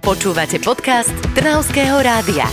Počúvate podcast Trnavského rádia.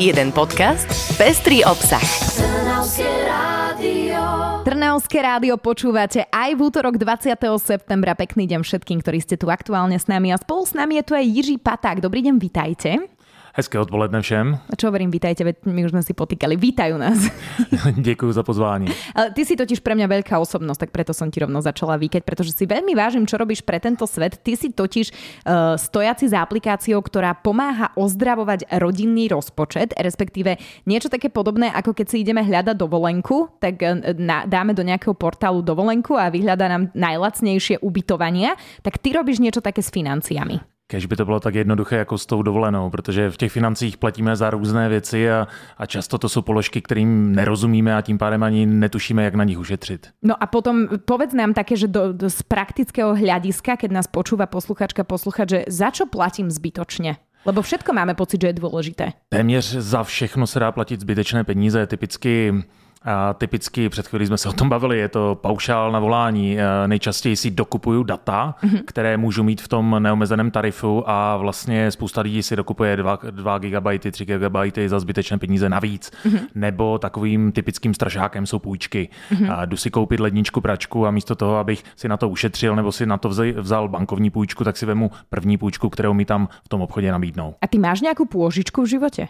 Jeden podcast, pestrý obsah. Trnavské rádio. Trnavské rádio počúvate aj v útorok 20. septembra. Pekný deň všetkým, ktorí ste tu aktuálne s nami. A spolu s nami je tu aj Jiří Paták. Dobrý deň, vitajte. Hezké odpoledne všem. A čo hovorím, vítajte, veď my už sme si potýkali. Vítajú nás. Děkuji za pozvání. Ale ty si totiž pre mňa veľká osobnosť, tak preto som ti rovno začala vykať, pretože si veľmi vážim, čo robíš pre tento svet. Ty si totiž uh, stojaci za aplikáciou, ktorá pomáha ozdravovať rodinný rozpočet, respektíve niečo také podobné, ako keď si ideme hľadať dovolenku, tak uh, na, dáme do nejakého portálu dovolenku a vyhľadá nám najlacnejšie ubytovania, tak ty robíš niečo také s financiami. Kež by to bylo tak jednoduché jako s tou dovolenou, protože v těch financích platíme za různé věci a, a často to jsou položky, kterým nerozumíme a tím pádem ani netušíme, jak na nich ušetřit. No a potom povedz nám také, že do, do, z praktického hľadiska, keď nás počúva posluchačka, posluchač, že za čo platím zbytočne? Lebo všetko máme pocit, že je dôležité. Téměř za všechno se dá platit zbytečné peníze. Typicky a typicky, před chvílí jsme se o tom bavili, je to paušál na volání. E, Nejčastěji si dokupuju data, mm-hmm. které můžu mít v tom neomezeném tarifu a vlastně spousta lidí si dokupuje 2, 2 GB, 3 GB za zbytečné peníze navíc. Mm-hmm. Nebo takovým typickým strašákem jsou půjčky. Mm-hmm. A jdu si koupit ledničku, pračku a místo toho, abych si na to ušetřil nebo si na to vzal bankovní půjčku, tak si vemu první půjčku, kterou mi tam v tom obchodě nabídnou. A ty máš nějakou pôžičku v životě?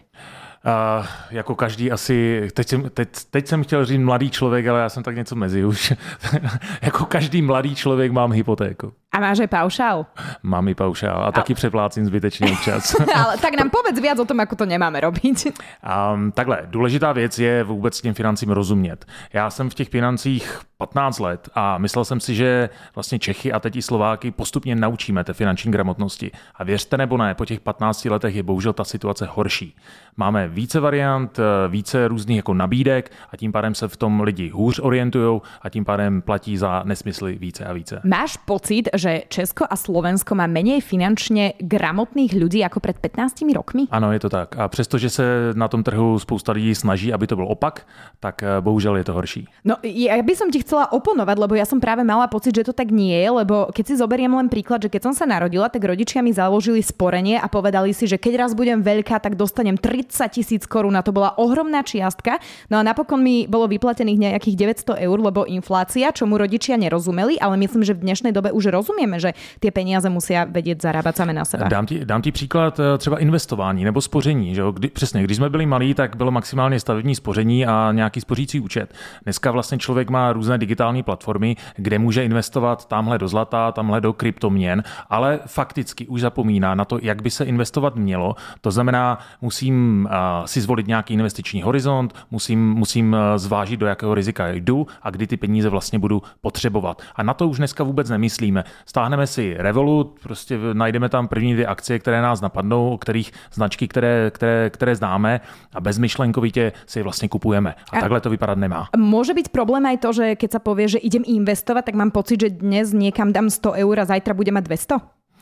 Uh, jako každý asi, teď jsem, teď, teď jsem chtěl říct mladý člověk, ale já jsem tak něco mezi už. jako každý mladý člověk mám hypotéku. A máš aj paušál? Mám i paušál a, taky přeplácím zbytečně občas. ale tak nám povedz viac o tom, ako to nemáme robiť. Um, takhle, důležitá věc je vůbec těm financím rozumět. Já jsem v těch financích 15 let a myslel jsem si, že vlastně Čechy a teď i Slováky postupně naučíme té finanční gramotnosti. A věřte nebo ne, po těch 15 letech je bohužel ta situace horší. Máme více variant, více různých jako nabídek a tím pádem se v tom lidi hůř orientují a tím pádem platí za nesmysly více a více. Máš pocit, že Česko a Slovensko má menej finančně gramotných lidí jako před 15 rokmi? Ano, je to tak. A přestože se na tom trhu spousta lidí snaží, aby to byl opak, tak eh, bohužel je to horší. No, ja by som ti chcela oponovať, lebo ja som práve mala pocit, že to tak nie je, lebo keď si zoberiem len príklad, že keď som sa narodila, tak rodičia mi založili sporenie a povedali si, že keď raz budem veľká, tak dostanem 30 tisíc korún a to bola ohromná čiastka. No a napokon mi bolo vyplatených nejakých 900 eur, lebo inflácia, čomu rodičia nerozumeli, ale myslím, že v dnešnej dobe už rozumieme, že ty peníze musí vědět zarábat sami na sebe. Dám ti, dám ti příklad eh, třeba investování nebo spoření. Že jo? Kdy, přesně, když jsme byli malí, tak bylo maximálně stavební spoření a nějaký spořící účet. Dneska vlastně člověk má různé digitální platformy, kde může investovat tamhle do zlata, tamhle do kryptoměn, ale fakticky už zapomíná na to, jak by se investovat mělo. To znamená, musím uh, si zvolit nějaký investiční horizont, musím, musím uh, zvážit, do jakého rizika jdu a kdy ty peníze vlastně budu potřebovat. A na to už dneska vůbec nemyslíme. Stáhneme si Revolut, prostě najdeme tam první dvě akcie, které nás napadnou, o kterých značky, které, které, které známe a bezmyšlenkovitě si je vlastně kupujeme. A, a takhle to vypadat nemá. Může být problém aj to, že keď sa povie, že idem investovat, tak mám pocit, že dnes někam dám 100 eur a zajtra budem mať 200?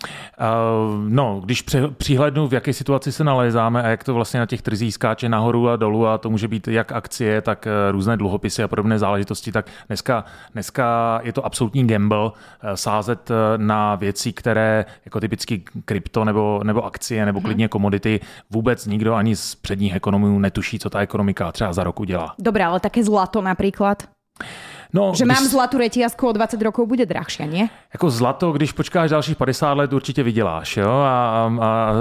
Uh, no, když přihlednu, v jaké situaci se nalézáme a jak to vlastně na těch trzích skáče nahoru a dolů a to může být jak akcie, tak eh, různé dluhopisy a podobné záležitosti, tak dneska, dneska je to absolutní gamble eh, sázet na věci, které jako typicky krypto nebo, nebo akcie nebo mhm. klidně komodity vůbec nikdo ani z předních ekonomů netuší, co ta ekonomika třeba za roku dělá. Dobré, ale také zlato například? No, že když... mám zlatou retiazku o 20 rokov bude drahšia, nie? Jako zlato, když počkáš dalších 50 let, určitě vyděláš, jo? A, a,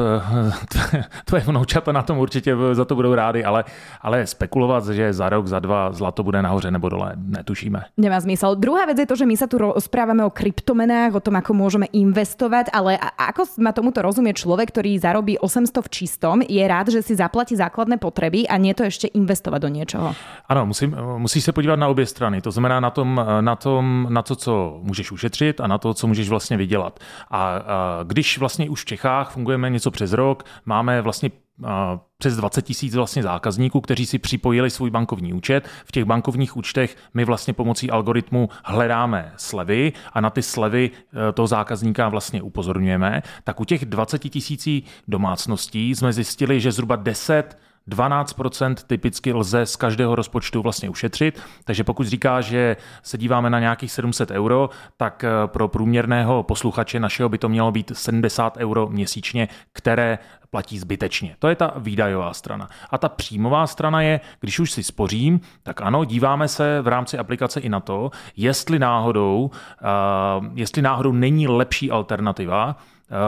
tvoje vnoučata na tom určitě za to budou rádi, ale, ale spekulovat, že za rok, za dva zlato bude nahoře nebo dole, netušíme. Nemá zmysel. Druhá věc je to, že my sa tu rozprávame o kryptomenách, o tom, ako môžeme investovať, ale ako má tomuto rozumie človek, ktorý zarobí 800 v čistom, je rád, že si zaplatí základné potreby a nie to ešte investovať do niečoho. Ano, musím, musíš se podívat na obě strany. To znamená na tom, na tom, na to, co můžeš ušetřit a na to, co můžeš vlastně vydělat. A, a když vlastně už v Čechách fungujeme něco přes rok, máme vlastně přes 20 tisíc vlastně zákazníků, kteří si připojili svůj bankovní účet. V těch bankovních účtech my vlastně pomocí algoritmu hledáme slevy a na ty slevy e, toho zákazníka vlastně upozorňujeme. Tak u těch 20 tisící domácností jsme zjistili, že zhruba 10 12% typicky lze z každého rozpočtu vlastně ušetřit, takže pokud říká, že se díváme na nějakých 700 euro, tak eh, pro průměrného posluchače našeho by to mělo být 70 euro měsíčně, které platí zbytečně. To je ta výdajová strana. A ta příjmová strana je, když už si spořím, tak ano, díváme se v rámci aplikace i na to, jestli náhodou, uh, jestli náhodou není lepší alternativa,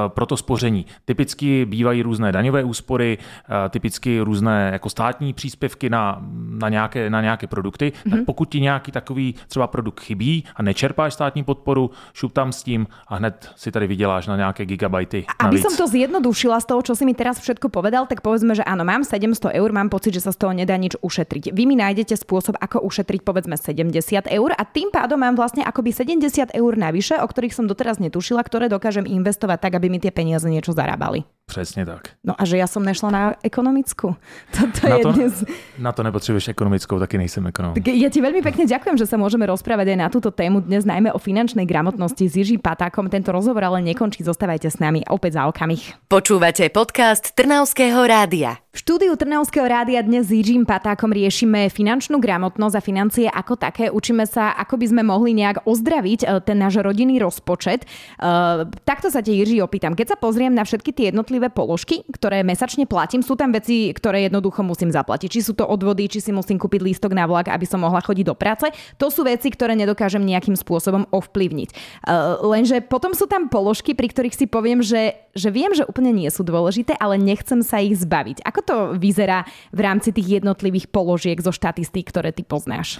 pro to spoření. Typicky bývají různé daňové úspory, eh, typicky různé jako státní příspěvky na, na, nějaké, na nějaké produkty. Mm-hmm. Tak mhm. pokud ti nějaký takový třeba produkt chybí a nečerpáš státní podporu, šup tam s tím a hned si tady vyděláš na nějaké gigabajty. Aby som to zjednodušila z toho, čo si mi teraz všetko povedal, tak povedzme, že áno, mám 700 eur, mám pocit, že sa z toho nedá nič ušetriť. Vy mi nájdete spôsob, ako ušetriť povedzme 70 eur a tým pádom mám vlastne akoby 70 eur navyše, o ktorých som doteraz netušila, ktoré dokážem investovať tak, aby mi tie peniaze niečo zarábali. Přesně tak. No a že já jsem nešla na ekonomickou. To na, to, dnes... na to nepotřebuješ ekonomickou, taky nejsem ekonom. Tak ja ti veľmi pekne ďakujem, že sa môžeme rozprávať aj na túto tému dnes, najmä o finančnej gramotnosti s Jiří Patákom. Tento rozhovor ale nekončí, zostávajte s nami opäť za okamih. Počúvate podcast Trnavského rádia. V štúdiu Trnavského rádia dnes s Jiřím Patákom riešime finančnú gramotnosť a financie ako také. Učíme sa, ako by sme mohli nejak ozdraviť e, ten náš rodinný rozpočet. Uh, takto sa te Jiří opýtam. Keď sa pozriem na všetky tie jednotlivé položky, ktoré mesačne platím, sú tam veci, ktoré jednoducho musím zaplatiť. Či sú to odvody, či si musím kúpiť lístok na vlak, aby som mohla chodiť do práce. To sú veci, ktoré nedokážem nejakým spôsobom ovplyvniť. Uh, lenže potom sú tam položky, pri ktorých si poviem, že, že viem, že úplne nie sú dôležité, ale nechcem sa ich zbaviť. Ako to vyzerá v rámci tých jednotlivých položiek zo štatistík, ktoré ty poznáš?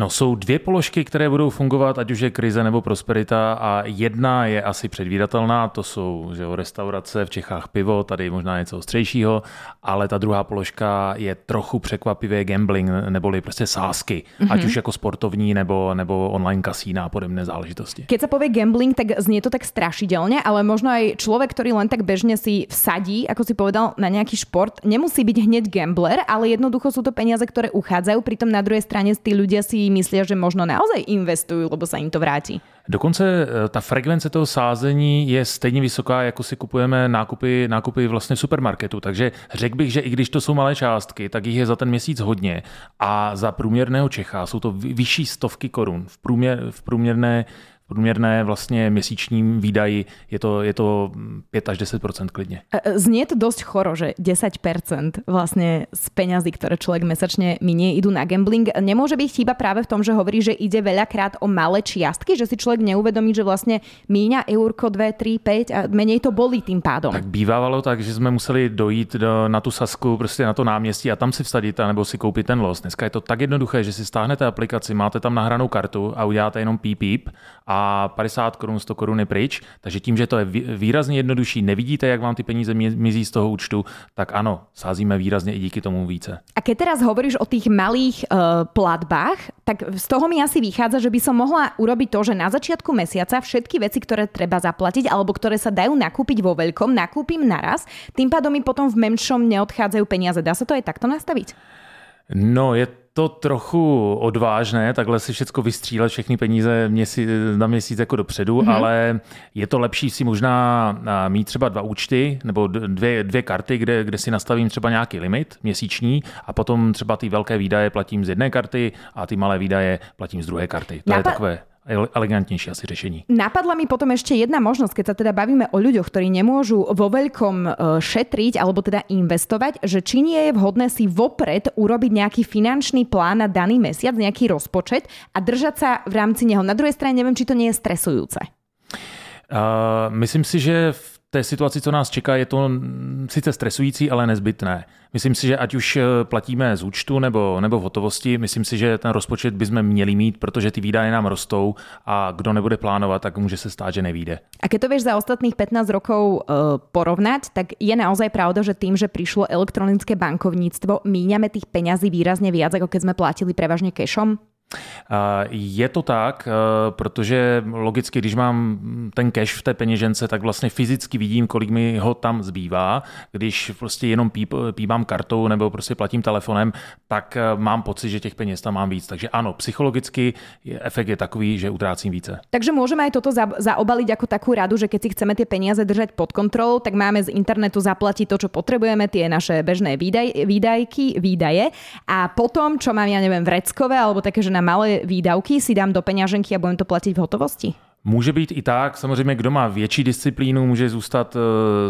No, jsou dvě položky, které budou fungovat, ať už je krize nebo prosperita a jedna je asi předvídatelná, to jsou že jo, restaurace, v Čechách pivo, tady možná něco ostřejšího, ale ta druhá položka je trochu překvapivě gambling, neboli prostě sázky, mm-hmm. ať už jako sportovní nebo, nebo online kasína a podobné záležitosti. Keď se povie gambling, tak znie to tak strašidelně, ale možno aj člověk, který len tak bežně si vsadí, ako si povedal, na nějaký šport, nemusí být hneď gambler, ale jednoducho jsou to peniaze, které uchádzajú, pritom na druhé straně tí ľudia si myslia, že možno naozaj investujú, lebo sa im to vráti. Dokonce eh, ta frekvence toho sázení je stejně vysoká, jako si kupujeme nákupy, nákupy vlastně v supermarketu. Takže řekl bych, že i když to jsou malé částky, tak jich je za ten měsíc hodně. A za průměrného Čecha jsou to vyšší stovky korun. V, průměr, v průměrné průměrné vlastně měsíčním výdaji je to, je to 5 až 10% klidně. E, znie to dosť choro, že 10 vlastne z peňazí, ktoré človek mesačne minie, idú na gambling. Nemôže byť chyba práve v tom, že hovorí, že ide veľakrát o malé čiastky, že si človek neuvedomí, že vlastne míňa eurko 2, 3, 5 a menej to bolí tým pádom. Tak bývalo tak, že jsme museli dojít do, na tu sasku, prostě na to náměstí a tam si vsadit nebo si koupit ten los. Dneska je to tak jednoduché, že si stáhnete aplikaci, máte tam nahranou kartu a uděláte jenom píp, píp a 50 korun, 100 korun je pryč. Takže tím, že to je výrazně jednodušší, nevidíte, jak vám ty peníze mizí z toho účtu, tak ano, sázíme výrazně i díky tomu více. A keď teraz hovoríš o tých malých uh, platbách, tak z toho mi asi vychádza, že by som mohla urobiť to, že na začiatku mesiaca všetky veci, ktoré treba zaplatiť alebo ktoré sa dajú nakúpiť vo veľkom, nakúpim naraz, tým pádom mi potom v menšom neodchádzajú peniaze. Dá sa to aj takto nastaviť? No, je to trochu odvážné, takhle si všechno vystřílet, všechny peníze měsíc, na měsíc jako dopředu, mm-hmm. ale je to lepší si možná mít třeba dva účty nebo dvě, dvě karty, kde, kde si nastavím třeba nějaký limit měsíční a potom třeba ty velké výdaje platím z jedné karty a ty malé výdaje platím z druhé karty. To Napa- je takové elegantnejšie asi řešení. Napadla mi potom ešte jedna možnosť, keď sa teda bavíme o ľuďoch, ktorí nemôžu vo veľkom e, šetriť alebo teda investovať, že či nie je vhodné si vopred urobiť nejaký finančný plán na daný mesiac, nejaký rozpočet a držať sa v rámci neho. Na druhej strane neviem, či to nie je stresujúce. Uh, myslím si, že v té situaci, co nás čeká, je to sice stresující, ale nezbytné. Myslím si, že ať už eh, platíme z účtu nebo, nebo v hotovosti, myslím si, že ten rozpočet bychom měli mít, protože ty výdaje nám rostou a kdo nebude plánovat, tak může se stát, že nevíde. A keď to vieš za ostatných 15 rokov uh, porovnať, tak je naozaj pravda, že tým, že prišlo elektronické bankovníctvo, míňame tých peňazí výrazne viac, ako keď sme platili prevažne cashom? Je to tak, protože logicky, když mám ten cash v té peněžence, tak vlastně fyzicky vidím, kolik mi ho tam zbývá. Když prostě jenom píp, pípám kartou nebo prostě platím telefonem, tak mám pocit, že těch peněz tam mám víc. Takže ano, psychologicky efekt je takový, že utrácím více. Takže můžeme aj toto zaobaliť jako takovou radu, že keď si chceme ty peníze držet pod kontrolou, tak máme z internetu zaplatit to, čo potrebujeme, tie naše bežné výdaj, výdajky, výdaje a potom, čo mám, ja neviem, vreckové alebo také, že na malé výdavky si dám do peňaženky a budem to platiť v hotovosti? Může být i tak, samozřejmě kdo má větší disciplínu, může zůstat uh,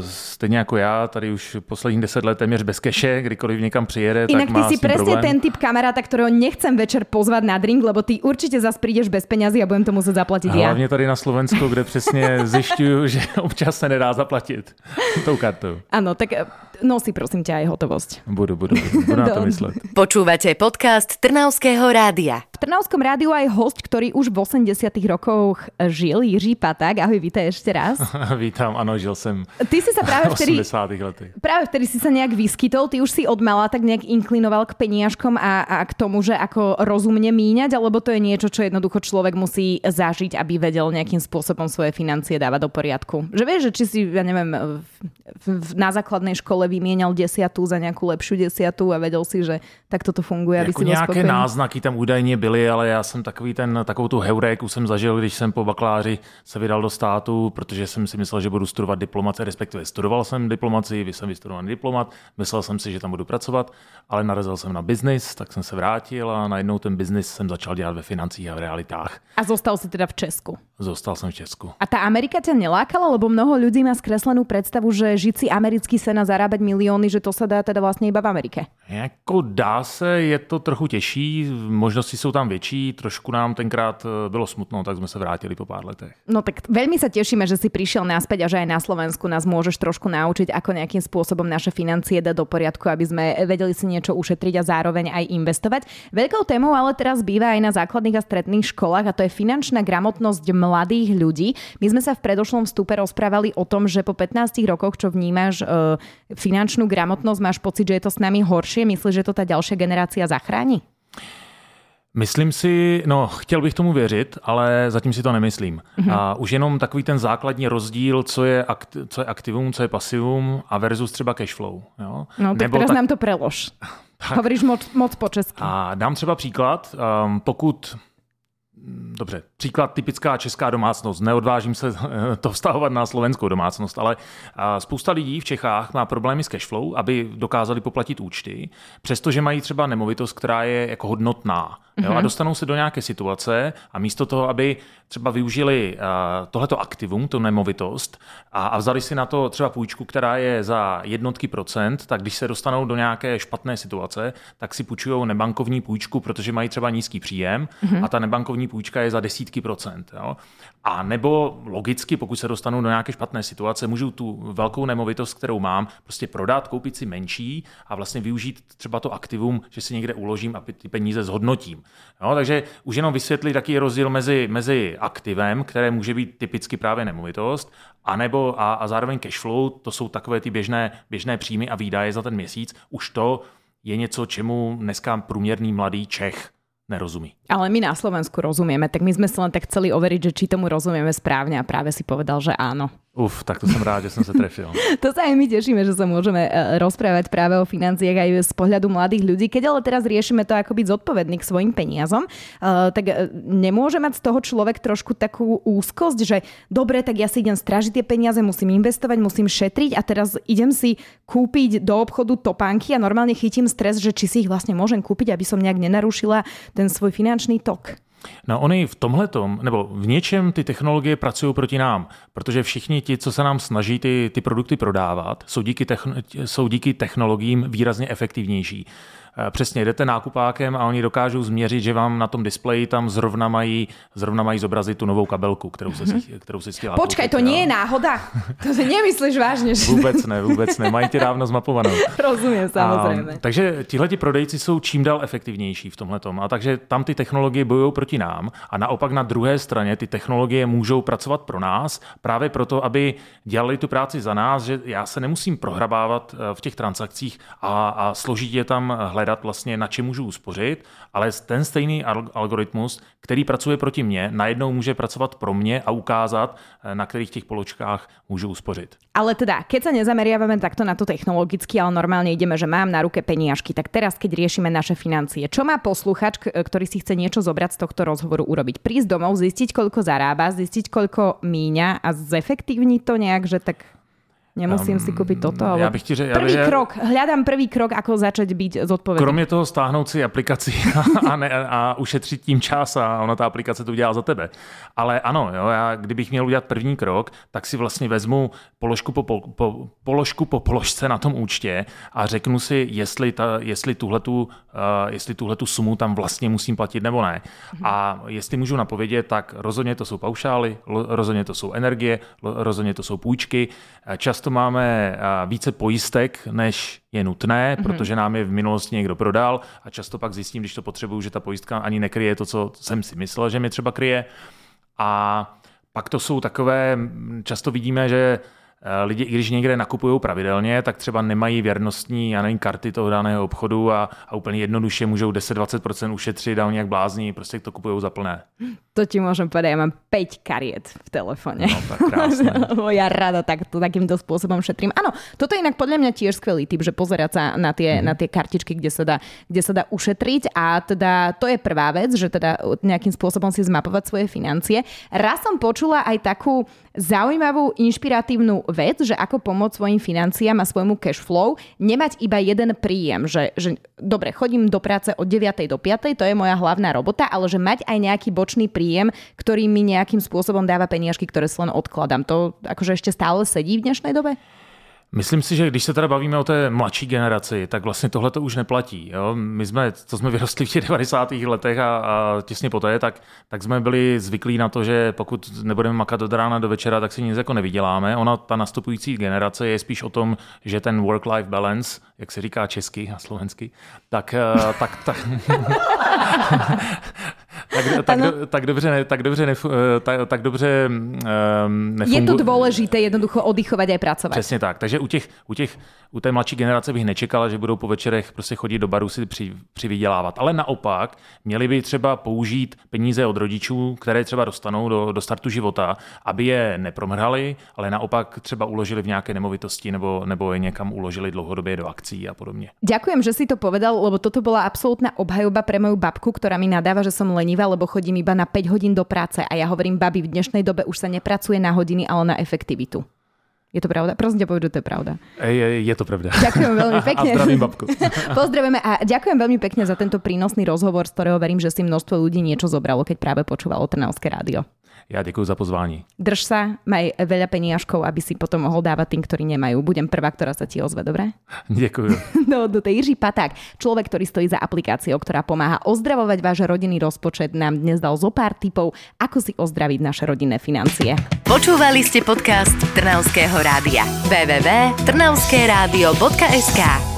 stejně jako já, tady už posledních deset let téměř bez keše, kdykoliv někam přijede, Inak tak má ty si přesně ten typ kamaráta, kterého nechcem večer pozvat na drink, lebo ty určitě zas přijdeš bez penězí a budem to muset zaplatit já. Hlavně tady na Slovensku, kde přesně zjišťuju, že občas se nedá zaplatit tou kartou. Ano, tak eh, nosi prosím tě aj hotovost. Budu, budu, budu, budu na to myslet. Počúvate podcast Trnavského rádia. V Trnavskom rádiu aj host, ktorý už v 80 rokoch žil, Jiří Paták. Ahoj, vítaj ešte raz. Vítám, ano, žil jsem Ty si sa práve vtedy, 80 letech. Práve vtedy si sa nejak vyskytol, ty už si od mala tak nejak inklinoval k peniažkom a, a k tomu, že ako rozumne míňať, alebo to je niečo, čo jednoducho človek musí zažiť, aby vedel nejakým spôsobom svoje financie dávať do poriadku. Že vieš, že či si, ja neviem, v, v, na základnej škole vymienial desiatu za nejakú lepšiu desiatu a vedel si, že tak toto funguje, aby jako si nějaké náznaky tam údajně byly, ale já jsem takový ten, takovou tu heuréku jsem zažil, když jsem po bakaláři se vydal do státu, protože jsem si myslel, že budu studovat diplomaci, respektive studoval jsem diplomaci, jsem vystudovaný diplomat, myslel jsem si, že tam budu pracovat, ale narazil jsem na biznis, tak jsem se vrátil a najednou ten biznis jsem začal dělat ve financích a v realitách. A zostal si teda v Česku? Zostal jsem v Česku. A ta Amerika tě nelákala, lebo mnoho lidí má skreslenou představu, že žiť si americký sen a zarábať milióny, že to se dá teda vlastně iba v Amerike. Jako dá se, je to trochu těžší, možnosti jsou tam větší, trošku nám tenkrát eh, bylo smutno, tak jsme se vrátili po pár letech. No tak veľmi sa tešíme, že si prišiel naspäť a že aj na Slovensku nás môžeš trošku naučiť, ako nejakým spôsobom naše financie dať do poriadku, aby sme vedeli si niečo ušetriť a zároveň aj investovať. Veľkou témou ale teraz býva aj na základných a stredných školách a to je finančná gramotnosť mladých ľudí. My sme sa v predošlom vstupe rozprávali o tom, že po 15 rokoch, čo vnímaš e, finančnú gramotnosť, máš pocit, že je to s nami horšie? Myslíš, že to tá ďalšia generácia zachráni? Myslím si, no chtěl bych tomu věřit, ale zatím si to nemyslím. Mm-hmm. A už jenom takový ten základní rozdíl, co je, akt, co je aktivum, co je pasivum a versus třeba cashflow. Jo? No tak Nebo teraz tak... nám to prelož. Tak. Hovoríš moc, moc po česky. A dám třeba příklad. Um, pokud dobře, příklad typická česká domácnost. Neodvážím se to vztahovat na slovenskou domácnost, ale spousta lidí v Čechách má problémy s cashflow, aby dokázali poplatit účty, přestože mají třeba nemovitost, která je jako hodnotná. Mm-hmm. Jo, a mhm. dostanou se do nějaké situace a místo toho, aby třeba využili uh, tohleto aktivum, tu nemovitost a, a vzali si na to třeba půjčku, která je za jednotky procent, tak když se dostanou do nějaké špatné situace, tak si půjčují nebankovní půjčku, protože mají třeba nízký příjem mm-hmm. a ta nebankovní půjčka je za desítky procent. Jo? A nebo logicky, pokud se dostanu do nějaké špatné situace, můžu tu velkou nemovitost, kterou mám, prostě prodat, koupit si menší a vlastně využít třeba to aktivum, že si někde uložím a ty peníze zhodnotím. Jo? Takže už jenom vysvětlit, jaký je rozdíl mezi, mezi aktivem, které může být typicky právě nemovitost, anebo a, a zároveň cash flow, to jsou takové ty běžné, běžné příjmy a výdaje za ten měsíc. Už to je něco, čemu dneska průměrný mladý Čech nerozumí. Ale my na Slovensku rozumieme, tak my sme sa len tak chceli overiť, že či tomu rozumieme správne a práve si povedal, že áno. Uf, tak to som rád, že som sa trefil. to sa aj my tešíme, že sa môžeme e, rozprávať práve o financiách aj z pohľadu mladých ľudí. Keď ale teraz riešime to, ako byť zodpovedný k svojim peniazom, uh, tak e, nemôže mať z toho človek trošku takú úzkosť, že dobre, tak ja si idem stražiť tie peniaze, musím investovať, musím šetriť a teraz idem si kúpiť do obchodu topánky a normálne chytím stres, že či si ich vlastne môžem kúpiť, aby som nejak nenarušila ten svůj finanční tok. No oni v tomhletom, nebo v něčem ty technologie pracují proti nám, protože všichni ti, co se nám snaží ty, ty produkty prodávat, jsou díky, techn- jsou díky technologiím výrazně efektivnější. Eh, přesně jdete nákupákem a oni dokážou změřit, že vám na tom displeji tam zrovna mají, zrovna mají zobrazit tu novou kabelku, kterou se, mm-hmm. kterou si chtěla Počkej, koupit, to nie je náhoda? To si nemyslíš vážně? Že... Vůbec ne, vůbec ne. Mají tě dávno zmapovanou. Rozumím, samozřejmě. A, takže tihleti prodejci jsou čím dál efektivnější v tomhle A takže tam ty technologie bojují proti nám a naopak na druhé straně ty technologie můžou pracovat pro nás právě proto, aby dělali tu práci za nás, že já se nemusím prohrabávat eh, v těch transakcích a, a složitě tam hledat vybírat vlastně, na čem můžu uspořit, ale ten stejný algoritmus, který pracuje proti mně, najednou může pracovat pro mě a ukázat, eh, na kterých těch poločkách můžu uspořit. Ale teda, keď sa nezameriavame takto na to technologicky, ale normálne ideme, že mám na ruke peniažky, tak teraz, keď riešime naše financie, čo má posluchač, ktorý si chce niečo zobrať z tohto rozhovoru urobiť? Prísť domov, zistiť, koľko zarába, zistiť, koľko míňa a zefektívniť to nejak, že tak Nemusím um, si kúpiť toto, ale já bych ti řek, prvý já, krok, hľadám prvý krok, ako začať byť zodpovědný. Kromě toho stáhnout si aplikaci a, ne, a ušetřit tím čas a ona ta aplikace to udělá za tebe. Ale ano, jo, já kdybych měl udělat první krok, tak si vlastně vezmu položku po, po, po, položku po položce na tom účtě a řeknu si, jestli, ta, jestli, tuhletu, uh, jestli tuhletu sumu tam vlastně musím platit nebo ne. Mhm. A jestli můžu napovědět, tak rozhodně to jsou paušály, rozhodně to jsou energie, rozhodně to jsou půjčky. Čas často máme více pojistek, než je nutné, mm-hmm. protože nám je v minulosti někdo prodal a často pak zjistím, když to potřebuju, že ta pojistka ani nekryje to, co jsem si myslel, že mi třeba kryje. A pak to jsou takové, často vidíme, že lidi, i když někde nakupují pravidelně, tak třeba nemají věrnostní já nevím, karty toho daného obchodu a, a úplně jednoduše můžou 10-20% ušetřit a oni jak blázní, prostě to kupují za plné. To ti môžem povedať, ja mám 5 kariet v telefone. No, tak krásne. ja rada takto, takýmto spôsobom šetrím. Áno, toto je inak podľa mňa tiež skvelý typ, že pozerať sa na tie, mm. na tie kartičky, kde sa, dá, kde sa dá ušetriť a teda to je prvá vec, že teda nejakým spôsobom si zmapovať svoje financie. Raz som počula aj takú zaujímavú, inšpiratívnu vec, že ako pomôcť svojim financiám a svojmu cash flow, nemať iba jeden príjem, že, že dobre, chodím do práce od 9. do 5. to je moja hlavná robota, ale že mať aj nejaký bočný príjem, ktorý mi nejakým spôsobom dáva peniažky, ktoré si len odkladám. To akože ešte stále sedí v dnešnej dobe? Myslím si, že když se teda bavíme o té mladší generaci, tak vlastně tohle to už neplatí. Jo? My jsme, to jsme vyrostli v těch 90. letech a, a těsně poté, tak, tak jsme byli zvyklí na to, že pokud nebudeme makat od rána do večera, tak si nic jako nevyděláme. Ona, ta nastupující generace je spíš o tom, že ten work-life balance, jak se říká česky a slovensky, tak, eh, tak, tak, tak, tak, do, tak dobře, tak dobře, nef, eh, tak, tak dobře um, nefunguje. Je to dôležité jednoducho oddychovať aj pracovať. Přesně tak. Takže u, těch, u, těch, u té mladší generace bych nečekala, že budou po večerech prostě chodit do baru si při, přivydělávat. Ale naopak, měli by třeba použít peníze od rodičů, které třeba dostanou do, do startu života, aby je nepromrhali, ale naopak třeba uložili v nějaké nemovitosti nebo, nebo je někam uložili dlouhodobě do akcí a podobně. Ďakujem, že si to povedal, lebo toto bola absolútna obhajoba pre moju babku, ktorá mi nadáva, že som lenivá, lebo chodím iba na 5 hodín do práce a ja hovorím, babi, v dnešnej dobe už sa nepracuje na hodiny, ale na efektivitu. Je to pravda? Prosím ťa, povedz, že to je pravda. Je, je to pravda. Ďakujem veľmi pekne. A zdravím babku. Pozdravujeme a ďakujem veľmi pekne za tento prínosný rozhovor, z ktorého verím, že si množstvo ľudí niečo zobralo, keď práve počúvalo Trnavské rádio. Ja ďakujem za pozvání. Drž sa, maj veľa peniažkov, aby si potom mohol dávať tým, ktorí nemajú. Budem prvá, ktorá sa ti ozve, dobre? Ďakujem. No, do tej Jiří Paták, človek, ktorý stojí za aplikáciou, ktorá pomáha ozdravovať váš rodinný rozpočet, nám dnes dal zo pár tipov, ako si ozdraviť naše rodinné financie. Počúvali ste podcast Trnavského rádia. www.trnavskeradio.sk